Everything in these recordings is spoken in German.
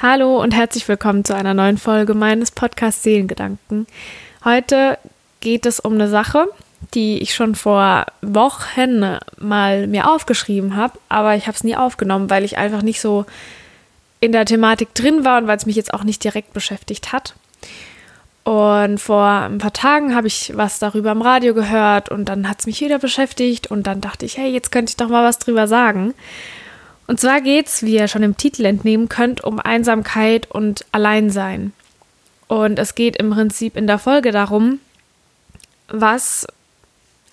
Hallo und herzlich willkommen zu einer neuen Folge meines Podcasts Seelengedanken. Heute geht es um eine Sache, die ich schon vor Wochen mal mir aufgeschrieben habe, aber ich habe es nie aufgenommen, weil ich einfach nicht so in der Thematik drin war und weil es mich jetzt auch nicht direkt beschäftigt hat. Und vor ein paar Tagen habe ich was darüber im Radio gehört und dann hat es mich wieder beschäftigt und dann dachte ich, hey, jetzt könnte ich doch mal was drüber sagen. Und zwar geht es, wie ihr schon im Titel entnehmen könnt, um Einsamkeit und Alleinsein. Und es geht im Prinzip in der Folge darum, was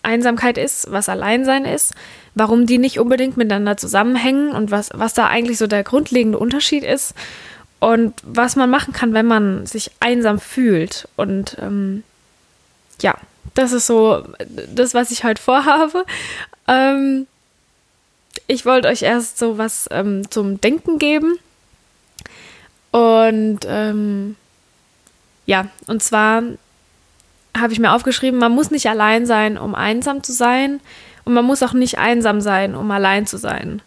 Einsamkeit ist, was Alleinsein ist, warum die nicht unbedingt miteinander zusammenhängen und was, was da eigentlich so der grundlegende Unterschied ist und was man machen kann, wenn man sich einsam fühlt. Und ähm, ja, das ist so das, was ich heute vorhabe. Ähm, ich wollte euch erst so was ähm, zum Denken geben. Und ähm, ja, und zwar habe ich mir aufgeschrieben, man muss nicht allein sein, um einsam zu sein. Und man muss auch nicht einsam sein, um allein zu sein.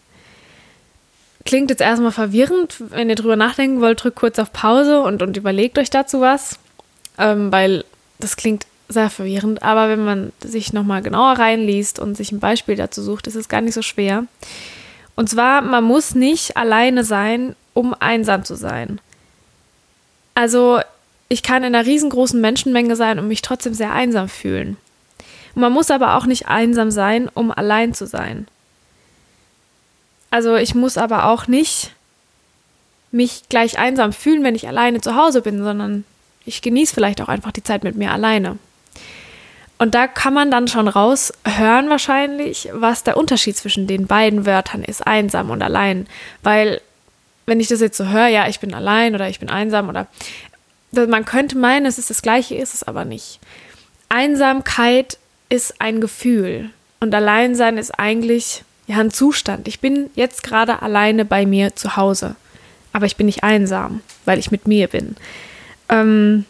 Klingt jetzt erstmal verwirrend. Wenn ihr drüber nachdenken wollt, drückt kurz auf Pause und, und überlegt euch dazu was. Ähm, weil das klingt sehr verwirrend. Aber wenn man sich nochmal genauer reinliest und sich ein Beispiel dazu sucht, ist es gar nicht so schwer. Und zwar, man muss nicht alleine sein, um einsam zu sein. Also, ich kann in einer riesengroßen Menschenmenge sein und mich trotzdem sehr einsam fühlen. Und man muss aber auch nicht einsam sein, um allein zu sein. Also ich muss aber auch nicht mich gleich einsam fühlen, wenn ich alleine zu Hause bin, sondern ich genieße vielleicht auch einfach die Zeit mit mir alleine. Und da kann man dann schon raushören wahrscheinlich, was der Unterschied zwischen den beiden Wörtern ist, einsam und allein. Weil wenn ich das jetzt so höre, ja, ich bin allein oder ich bin einsam oder man könnte meinen, es ist das gleiche, ist es aber nicht. Einsamkeit ist ein Gefühl und Alleinsein ist eigentlich ja ein Zustand. Ich bin jetzt gerade alleine bei mir zu Hause, aber ich bin nicht einsam, weil ich mit mir bin. Ähm,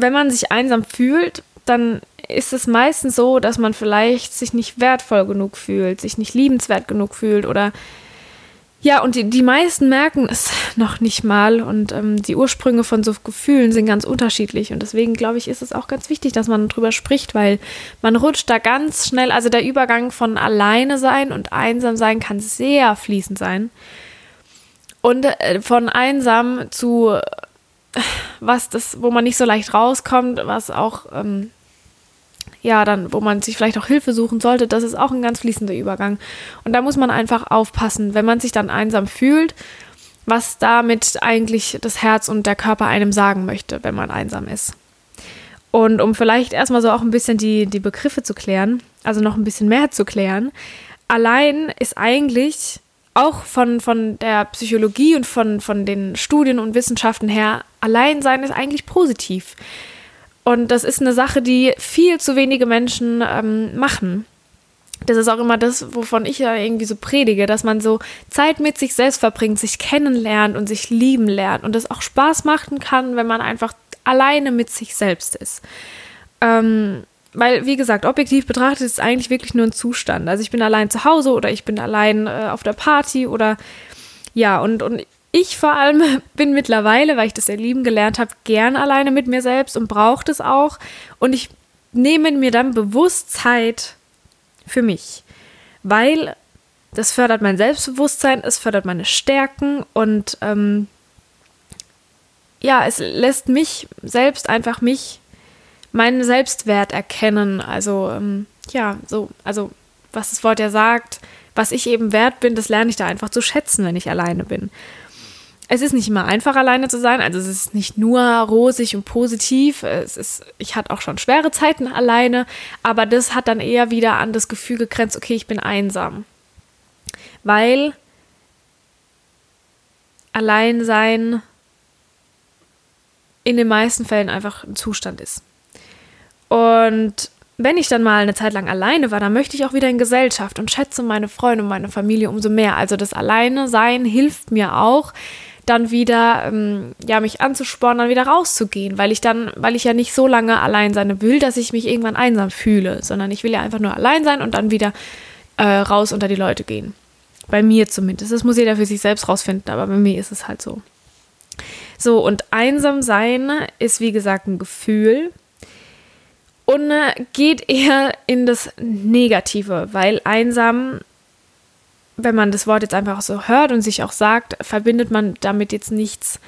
wenn man sich einsam fühlt, dann ist es meistens so, dass man vielleicht sich nicht wertvoll genug fühlt, sich nicht liebenswert genug fühlt oder ja, und die, die meisten merken es noch nicht mal und ähm, die Ursprünge von so Gefühlen sind ganz unterschiedlich und deswegen glaube ich, ist es auch ganz wichtig, dass man drüber spricht, weil man rutscht da ganz schnell, also der Übergang von alleine sein und einsam sein kann sehr fließend sein. Und äh, von einsam zu was das, wo man nicht so leicht rauskommt, was auch ähm, ja, dann, wo man sich vielleicht auch Hilfe suchen sollte, das ist auch ein ganz fließender Übergang. Und da muss man einfach aufpassen, wenn man sich dann einsam fühlt, was damit eigentlich das Herz und der Körper einem sagen möchte, wenn man einsam ist. Und um vielleicht erstmal so auch ein bisschen die, die Begriffe zu klären, also noch ein bisschen mehr zu klären, allein ist eigentlich auch von, von der Psychologie und von, von den Studien und Wissenschaften her, allein sein ist eigentlich positiv. Und das ist eine Sache, die viel zu wenige Menschen ähm, machen. Das ist auch immer das, wovon ich ja irgendwie so predige, dass man so Zeit mit sich selbst verbringt, sich kennenlernt und sich lieben lernt und das auch Spaß machen kann, wenn man einfach alleine mit sich selbst ist. Ähm, weil, wie gesagt, objektiv betrachtet ist es eigentlich wirklich nur ein Zustand. Also ich bin allein zu Hause oder ich bin allein äh, auf der Party oder ja, und, und ich vor allem bin mittlerweile, weil ich das sehr lieben gelernt habe, gern alleine mit mir selbst und brauche das auch. Und ich nehme mir dann bewusst Zeit für mich, weil das fördert mein Selbstbewusstsein, es fördert meine Stärken und ähm, ja, es lässt mich selbst einfach mich meinen Selbstwert erkennen. Also ähm, ja, so, also was das Wort ja sagt, was ich eben wert bin, das lerne ich da einfach zu schätzen, wenn ich alleine bin es ist nicht immer einfach, alleine zu sein. Also es ist nicht nur rosig und positiv. Es ist, ich hatte auch schon schwere Zeiten alleine, aber das hat dann eher wieder an das Gefühl gegrenzt, okay, ich bin einsam. Weil Alleinsein in den meisten Fällen einfach ein Zustand ist. Und wenn ich dann mal eine Zeit lang alleine war, dann möchte ich auch wieder in Gesellschaft und schätze meine Freunde und meine Familie umso mehr. Also das Alleine sein hilft mir auch, dann wieder, ähm, ja, mich anzuspornen, dann wieder rauszugehen, weil ich dann, weil ich ja nicht so lange allein sein will, dass ich mich irgendwann einsam fühle, sondern ich will ja einfach nur allein sein und dann wieder äh, raus unter die Leute gehen. Bei mir zumindest. Das muss jeder für sich selbst rausfinden, aber bei mir ist es halt so. So, und einsam sein ist wie gesagt ein Gefühl und äh, geht eher in das Negative, weil einsam, wenn man das Wort jetzt einfach so hört und sich auch sagt, verbindet man damit jetzt nichts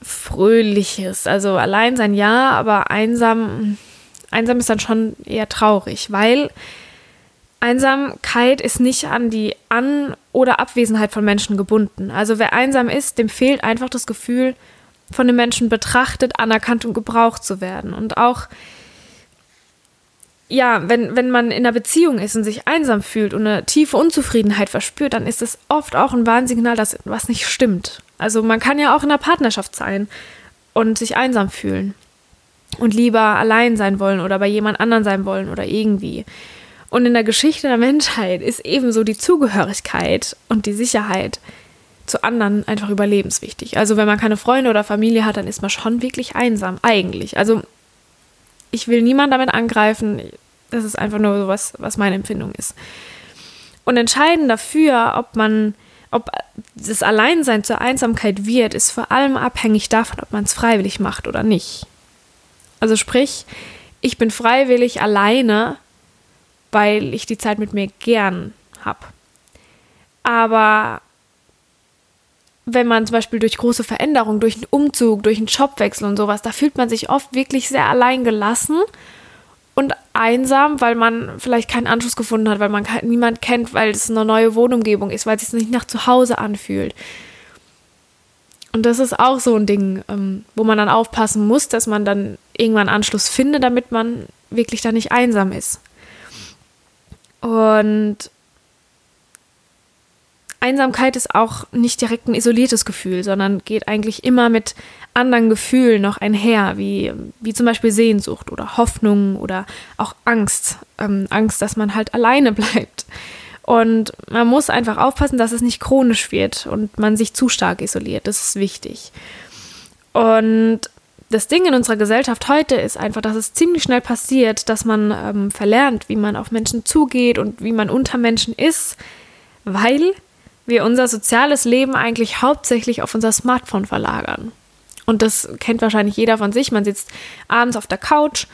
Fröhliches. Also allein sein ja, aber einsam, einsam ist dann schon eher traurig, weil Einsamkeit ist nicht an die An- oder Abwesenheit von Menschen gebunden. Also wer einsam ist, dem fehlt einfach das Gefühl, von den Menschen betrachtet, anerkannt und gebraucht zu werden. Und auch, ja, wenn, wenn man in einer Beziehung ist und sich einsam fühlt und eine tiefe Unzufriedenheit verspürt, dann ist das oft auch ein Warnsignal, dass was nicht stimmt. Also man kann ja auch in einer Partnerschaft sein und sich einsam fühlen und lieber allein sein wollen oder bei jemand anderen sein wollen oder irgendwie. Und in der Geschichte der Menschheit ist ebenso die Zugehörigkeit und die Sicherheit zu anderen einfach überlebenswichtig. Also wenn man keine Freunde oder Familie hat, dann ist man schon wirklich einsam, eigentlich. Also ich will niemand damit angreifen. Das ist einfach nur so was, was meine Empfindung ist. Und entscheidend dafür, ob man, ob das Alleinsein zur Einsamkeit wird, ist vor allem abhängig davon, ob man es freiwillig macht oder nicht. Also sprich, ich bin freiwillig alleine, weil ich die Zeit mit mir gern habe. Aber wenn man zum Beispiel durch große Veränderungen, durch einen Umzug, durch einen Jobwechsel und sowas, da fühlt man sich oft wirklich sehr allein gelassen und einsam, weil man vielleicht keinen Anschluss gefunden hat, weil man niemand kennt, weil es eine neue Wohnumgebung ist, weil es sich nicht nach zu Hause anfühlt. Und das ist auch so ein Ding, ähm, wo man dann aufpassen muss, dass man dann irgendwann Anschluss findet, damit man wirklich da nicht einsam ist. Und Einsamkeit ist auch nicht direkt ein isoliertes Gefühl, sondern geht eigentlich immer mit anderen Gefühlen noch einher, wie, wie zum Beispiel Sehnsucht oder Hoffnung oder auch Angst. Ähm, Angst, dass man halt alleine bleibt. Und man muss einfach aufpassen, dass es nicht chronisch wird und man sich zu stark isoliert. Das ist wichtig. Und das Ding in unserer Gesellschaft heute ist einfach, dass es ziemlich schnell passiert, dass man ähm, verlernt, wie man auf Menschen zugeht und wie man unter Menschen ist, weil wir unser soziales Leben eigentlich hauptsächlich auf unser Smartphone verlagern. Und das kennt wahrscheinlich jeder von sich. Man sitzt abends auf der Couch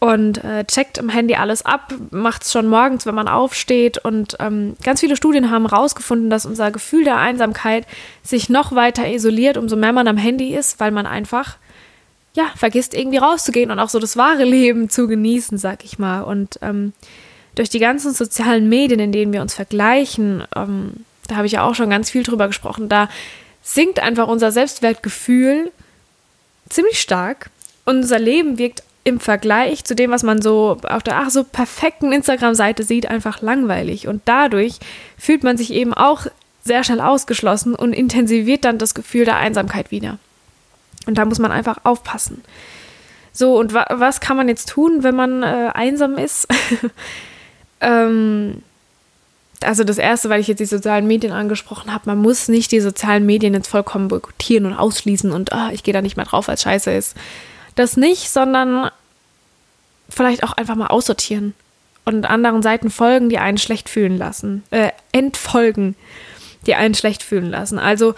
und äh, checkt im Handy alles ab, macht es schon morgens, wenn man aufsteht. Und ähm, ganz viele Studien haben herausgefunden, dass unser Gefühl der Einsamkeit sich noch weiter isoliert, umso mehr man am Handy ist, weil man einfach ja, vergisst irgendwie rauszugehen und auch so das wahre Leben zu genießen, sag ich mal. Und ähm, durch die ganzen sozialen Medien, in denen wir uns vergleichen, ähm, da habe ich ja auch schon ganz viel drüber gesprochen, da sinkt einfach unser Selbstwertgefühl ziemlich stark. Unser Leben wirkt im Vergleich zu dem, was man so auf der ach so perfekten Instagram-Seite sieht, einfach langweilig. Und dadurch fühlt man sich eben auch sehr schnell ausgeschlossen und intensiviert dann das Gefühl der Einsamkeit wieder. Und da muss man einfach aufpassen. So, und wa was kann man jetzt tun, wenn man äh, einsam ist? ähm, also das Erste, weil ich jetzt die sozialen Medien angesprochen habe, man muss nicht die sozialen Medien jetzt vollkommen boykottieren und ausschließen und ah, ich gehe da nicht mehr drauf, weil scheiße ist. Das nicht, sondern vielleicht auch einfach mal aussortieren und anderen Seiten folgen, die einen schlecht fühlen lassen. Äh, entfolgen, die einen schlecht fühlen lassen. Also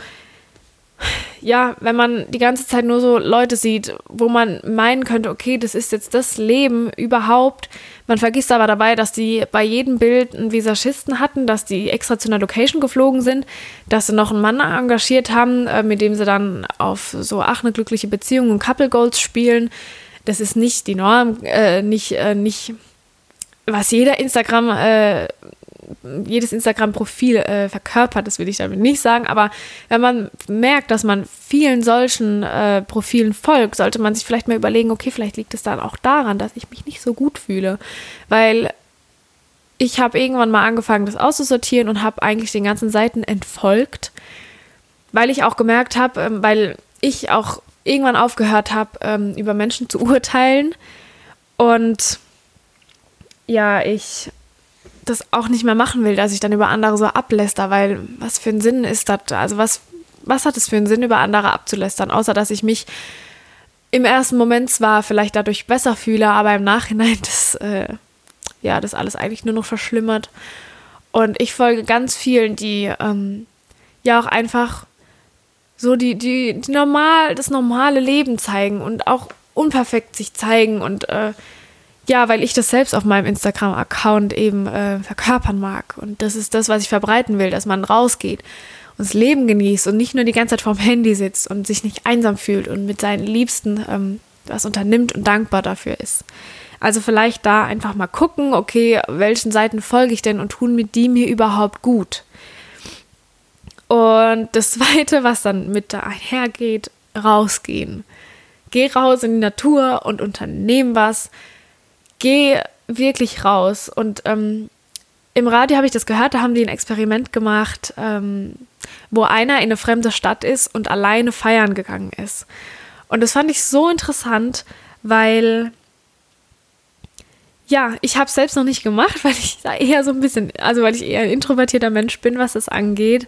ja, wenn man die ganze Zeit nur so Leute sieht, wo man meinen könnte, okay, das ist jetzt das Leben überhaupt. Man vergisst aber dabei, dass die bei jedem Bild einen Visagisten hatten, dass die extra zu einer Location geflogen sind, dass sie noch einen Mann engagiert haben, äh, mit dem sie dann auf so ach, eine glückliche Beziehung und Couple Goals spielen. Das ist nicht die Norm, äh, nicht, äh, nicht was jeder Instagram äh, jedes Instagram-Profil äh, verkörpert, das will ich damit nicht sagen, aber wenn man merkt, dass man vielen solchen äh, Profilen folgt, sollte man sich vielleicht mal überlegen, okay, vielleicht liegt es dann auch daran, dass ich mich nicht so gut fühle, weil ich habe irgendwann mal angefangen, das auszusortieren und habe eigentlich den ganzen Seiten entfolgt, weil ich auch gemerkt habe, ähm, weil ich auch irgendwann aufgehört habe, ähm, über Menschen zu urteilen. Und ja, ich das auch nicht mehr machen will, dass ich dann über andere so abläster, weil was für ein Sinn ist das? Also was, was hat es für einen Sinn, über andere abzulästern, außer dass ich mich im ersten Moment zwar vielleicht dadurch besser fühle, aber im Nachhinein das, äh, ja, das alles eigentlich nur noch verschlimmert. Und ich folge ganz vielen, die ähm, ja auch einfach so die, die, die normal, das normale Leben zeigen und auch unperfekt sich zeigen und äh, ja, weil ich das selbst auf meinem Instagram-Account eben äh, verkörpern mag. Und das ist das, was ich verbreiten will, dass man rausgeht und das Leben genießt und nicht nur die ganze Zeit vorm Handy sitzt und sich nicht einsam fühlt und mit seinen Liebsten ähm, was unternimmt und dankbar dafür ist. Also vielleicht da einfach mal gucken, okay, welchen Seiten folge ich denn und tun mit die mir überhaupt gut. Und das Zweite, was dann mit da einhergeht, rausgehen. Geh raus in die Natur und unternehmen was. Geh wirklich raus. Und ähm, im Radio habe ich das gehört, da haben die ein Experiment gemacht, ähm, wo einer in eine fremde Stadt ist und alleine feiern gegangen ist. Und das fand ich so interessant, weil ja, ich habe es selbst noch nicht gemacht, weil ich da eher so ein bisschen, also weil ich eher ein introvertierter Mensch bin, was das angeht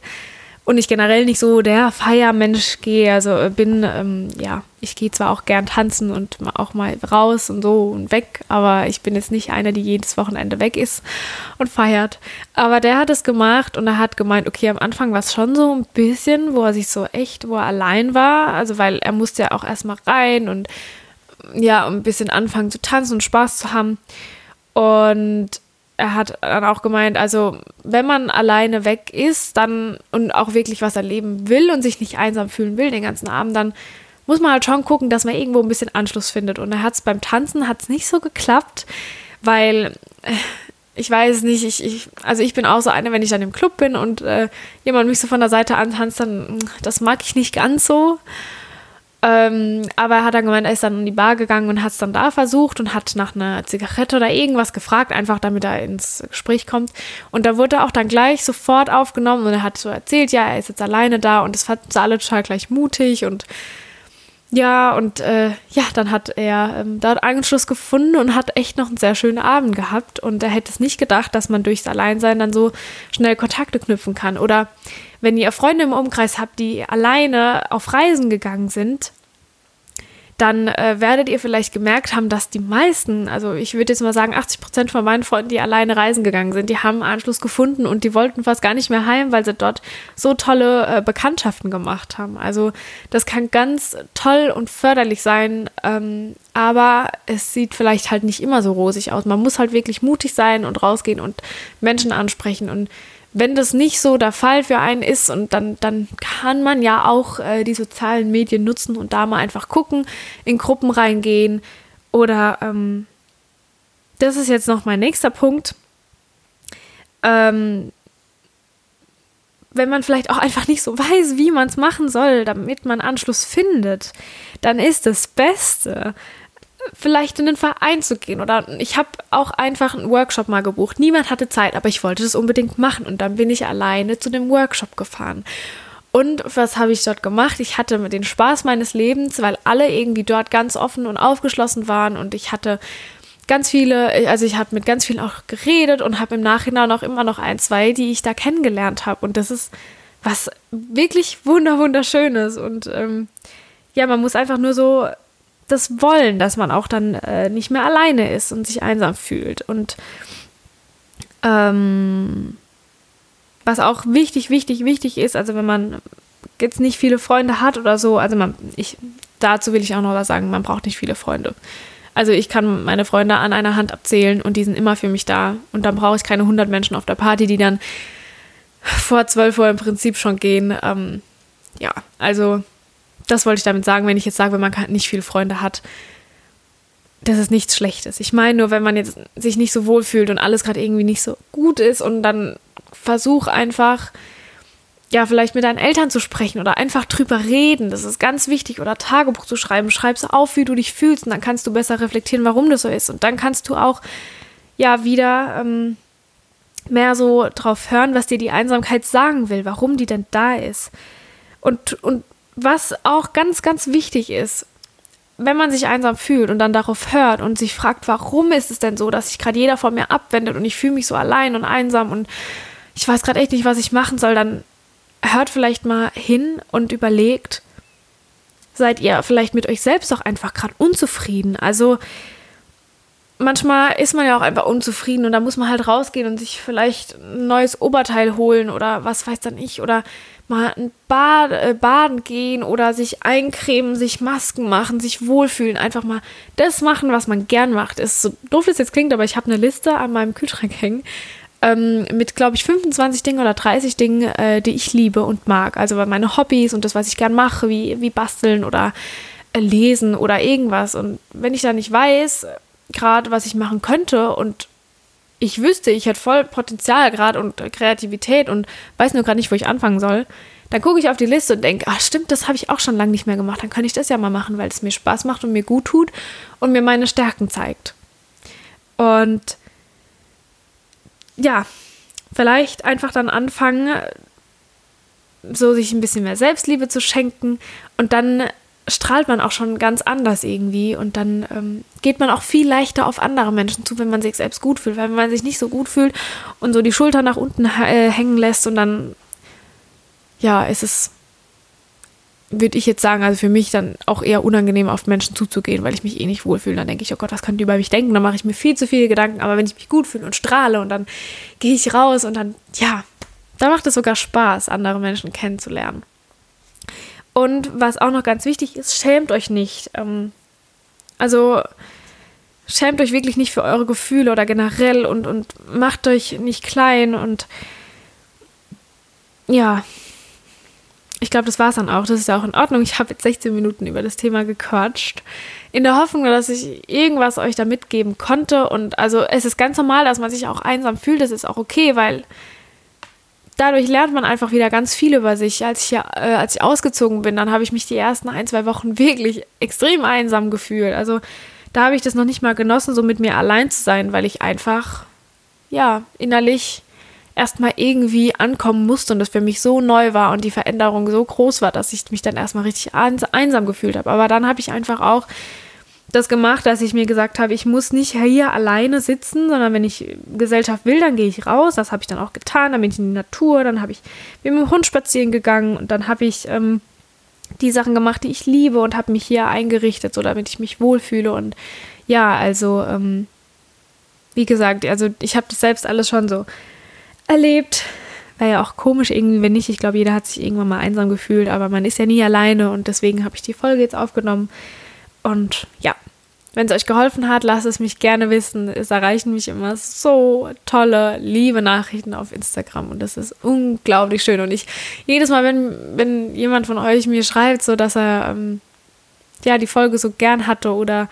und ich generell nicht so der Feiermensch gehe. Also äh, bin, ähm, ja, ich gehe zwar auch gern tanzen und auch mal raus und so und weg, aber ich bin jetzt nicht einer, die jedes Wochenende weg ist und feiert. Aber der hat es gemacht und er hat gemeint, okay, am Anfang war es schon so ein bisschen, wo er sich so echt, wo er allein war. Also weil er musste ja auch erstmal rein und ja, ein bisschen anfangen zu tanzen und Spaß zu haben. Und er hat dann auch gemeint, also wenn man alleine weg ist, dann und auch wirklich was erleben will und sich nicht einsam fühlen will den ganzen Abend, dann muss man halt schon gucken, dass man irgendwo ein bisschen Anschluss findet. Und er hat es beim Tanzen hat's nicht so geklappt, weil äh, ich weiß nicht, ich, ich, also ich bin auch so eine, wenn ich dann im Club bin und äh, jemand mich so von der Seite antanzt, dann das mag ich nicht ganz so. Ähm, aber er hat dann gemeint, er ist dann in die Bar gegangen und hat es dann da versucht und hat nach einer Zigarette oder irgendwas gefragt, einfach damit er ins Gespräch kommt. Und da wurde er auch dann gleich sofort aufgenommen und er hat so erzählt, ja, er ist jetzt alleine da und das fanden sie alle total gleich mutig und ja, und äh, ja, dann hat er ähm, dort Anschluss gefunden und hat echt noch einen sehr schönen Abend gehabt. Und er hätte es nicht gedacht, dass man durchs Alleinsein dann so schnell Kontakte knüpfen kann. Oder wenn ihr Freunde im Umkreis habt, die alleine auf Reisen gegangen sind, dann äh, werdet ihr vielleicht gemerkt haben, dass die meisten, also ich würde jetzt mal sagen, 80 Prozent von meinen Freunden, die alleine reisen gegangen sind, die haben Anschluss gefunden und die wollten fast gar nicht mehr heim, weil sie dort so tolle äh, Bekanntschaften gemacht haben. Also das kann ganz toll und förderlich sein, ähm, aber es sieht vielleicht halt nicht immer so rosig aus. Man muss halt wirklich mutig sein und rausgehen und Menschen ansprechen und wenn das nicht so der Fall für einen ist und dann, dann kann man ja auch äh, die sozialen Medien nutzen und da mal einfach gucken, in Gruppen reingehen oder ähm, das ist jetzt noch mein nächster Punkt. Ähm, wenn man vielleicht auch einfach nicht so weiß, wie man es machen soll, damit man Anschluss findet, dann ist das Beste, vielleicht in den Verein zu gehen. Oder ich habe auch einfach einen Workshop mal gebucht. Niemand hatte Zeit, aber ich wollte das unbedingt machen. Und dann bin ich alleine zu dem Workshop gefahren. Und was habe ich dort gemacht? Ich hatte den Spaß meines Lebens, weil alle irgendwie dort ganz offen und aufgeschlossen waren. Und ich hatte ganz viele, also ich habe mit ganz vielen auch geredet und habe im Nachhinein auch immer noch ein, zwei, die ich da kennengelernt habe. Und das ist was wirklich wunder wunderschönes. Und ähm, ja, man muss einfach nur so das wollen, dass man auch dann äh, nicht mehr alleine ist und sich einsam fühlt. Und ähm, was auch wichtig, wichtig, wichtig ist, also wenn man jetzt nicht viele Freunde hat oder so, also man, ich, dazu will ich auch noch was sagen, man braucht nicht viele Freunde. Also ich kann meine Freunde an einer Hand abzählen und die sind immer für mich da. Und dann brauche ich keine 100 Menschen auf der Party, die dann vor 12 Uhr im Prinzip schon gehen. Ähm, ja, also das wollte ich damit sagen, wenn ich jetzt sage, wenn man nicht viele Freunde hat, das ist nichts Schlechtes. Ich meine nur, wenn man jetzt sich nicht so wohl fühlt und alles gerade irgendwie nicht so gut ist und dann versuch einfach, ja, vielleicht mit deinen Eltern zu sprechen oder einfach drüber reden. Das ist ganz wichtig. Oder Tagebuch zu schreiben. Schreib's auf, wie du dich fühlst und dann kannst du besser reflektieren, warum das so ist. Und dann kannst du auch, ja, wieder ähm, mehr so drauf hören, was dir die Einsamkeit sagen will, warum die denn da ist. Und, und was auch ganz, ganz wichtig ist, wenn man sich einsam fühlt und dann darauf hört und sich fragt, warum ist es denn so, dass sich gerade jeder von mir abwendet und ich fühle mich so allein und einsam und ich weiß gerade echt nicht, was ich machen soll, dann hört vielleicht mal hin und überlegt, seid ihr vielleicht mit euch selbst auch einfach gerade unzufrieden? Also manchmal ist man ja auch einfach unzufrieden und da muss man halt rausgehen und sich vielleicht ein neues Oberteil holen oder was weiß dann ich oder mal ein Bad, äh, baden gehen oder sich eincremen, sich Masken machen, sich wohlfühlen, einfach mal das machen, was man gern macht. Ist so doof es jetzt klingt, aber ich habe eine Liste an meinem Kühlschrank hängen ähm, mit, glaube ich, 25 Dingen oder 30 Dingen, äh, die ich liebe und mag. Also meine Hobbys und das, was ich gern mache, wie, wie basteln oder äh, lesen oder irgendwas. Und wenn ich da nicht weiß, gerade was ich machen könnte und ich wüsste, ich hätte voll Potenzial gerade und Kreativität und weiß nur gerade nicht, wo ich anfangen soll, dann gucke ich auf die Liste und denke, ach stimmt, das habe ich auch schon lange nicht mehr gemacht. Dann kann ich das ja mal machen, weil es mir Spaß macht und mir gut tut und mir meine Stärken zeigt. Und ja, vielleicht einfach dann anfangen, so sich ein bisschen mehr Selbstliebe zu schenken und dann strahlt man auch schon ganz anders irgendwie und dann ähm, geht man auch viel leichter auf andere Menschen zu, wenn man sich selbst gut fühlt. Weil wenn man sich nicht so gut fühlt und so die Schulter nach unten äh, hängen lässt und dann, ja, ist es, würde ich jetzt sagen, also für mich dann auch eher unangenehm auf Menschen zuzugehen, weil ich mich eh nicht wohlfühle. Dann denke ich, oh Gott, was können die über mich denken? Dann mache ich mir viel zu viele Gedanken. Aber wenn ich mich gut fühle und strahle und dann gehe ich raus und dann, ja, da macht es sogar Spaß, andere Menschen kennenzulernen. Und was auch noch ganz wichtig ist, schämt euch nicht. Ähm, also schämt euch wirklich nicht für eure Gefühle oder generell und, und macht euch nicht klein und ja, ich glaube, das war es dann auch. Das ist ja auch in Ordnung. Ich habe jetzt 16 Minuten über das Thema gequatscht. In der Hoffnung, dass ich irgendwas euch da mitgeben konnte. Und also es ist ganz normal, dass man sich auch einsam fühlt. Das ist auch okay, weil dadurch lernt man einfach wieder ganz viel über sich. Als ich, äh, als ich ausgezogen bin, dann habe ich mich die ersten ein, zwei Wochen wirklich extrem einsam gefühlt. Also da habe ich das noch nicht mal genossen, so mit mir allein zu sein, weil ich einfach, ja, innerlich erstmal irgendwie ankommen musste und das für mich so neu war und die Veränderung so groß war, dass ich mich dann erstmal richtig einsam gefühlt habe. Aber dann habe ich einfach auch das gemacht, dass ich mir gesagt habe, ich muss nicht hier alleine sitzen, sondern wenn ich Gesellschaft will, dann gehe ich raus. Das habe ich dann auch getan. Dann bin ich in die Natur, dann habe ich mit dem Hund spazieren gegangen und dann habe ich ähm, die Sachen gemacht, die ich liebe und habe mich hier eingerichtet, so damit ich mich wohlfühle. Und ja, also ähm, wie gesagt, also ich habe das selbst alles schon so erlebt. War ja auch komisch irgendwie, wenn nicht. Ich glaube, jeder hat sich irgendwann mal einsam gefühlt, aber man ist ja nie alleine und deswegen habe ich die Folge jetzt aufgenommen. Und ja, wenn es euch geholfen hat, lasst es mich gerne wissen. Es erreichen mich immer so tolle, liebe Nachrichten auf Instagram und das ist unglaublich schön. Und ich jedes Mal, wenn, wenn jemand von euch mir schreibt, so dass er ähm, ja die Folge so gern hatte oder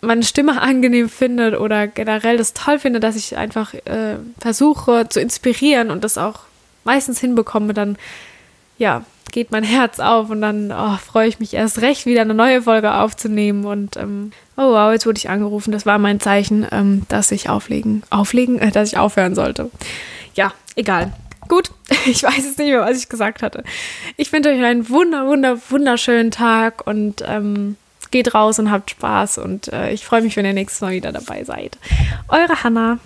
meine Stimme angenehm findet oder generell das toll findet, dass ich einfach äh, versuche zu inspirieren und das auch meistens hinbekomme, dann ja, geht mein Herz auf und dann oh, freue ich mich erst recht, wieder eine neue Folge aufzunehmen. Und ähm, oh wow, jetzt wurde ich angerufen. Das war mein Zeichen, ähm, dass ich auflegen, auflegen, äh, dass ich aufhören sollte. Ja, egal. Gut, ich weiß jetzt nicht mehr, was ich gesagt hatte. Ich wünsche euch einen wunder, wunder, wunderschönen Tag und ähm, geht raus und habt Spaß. Und äh, ich freue mich, wenn ihr nächstes Mal wieder dabei seid. Eure Hanna.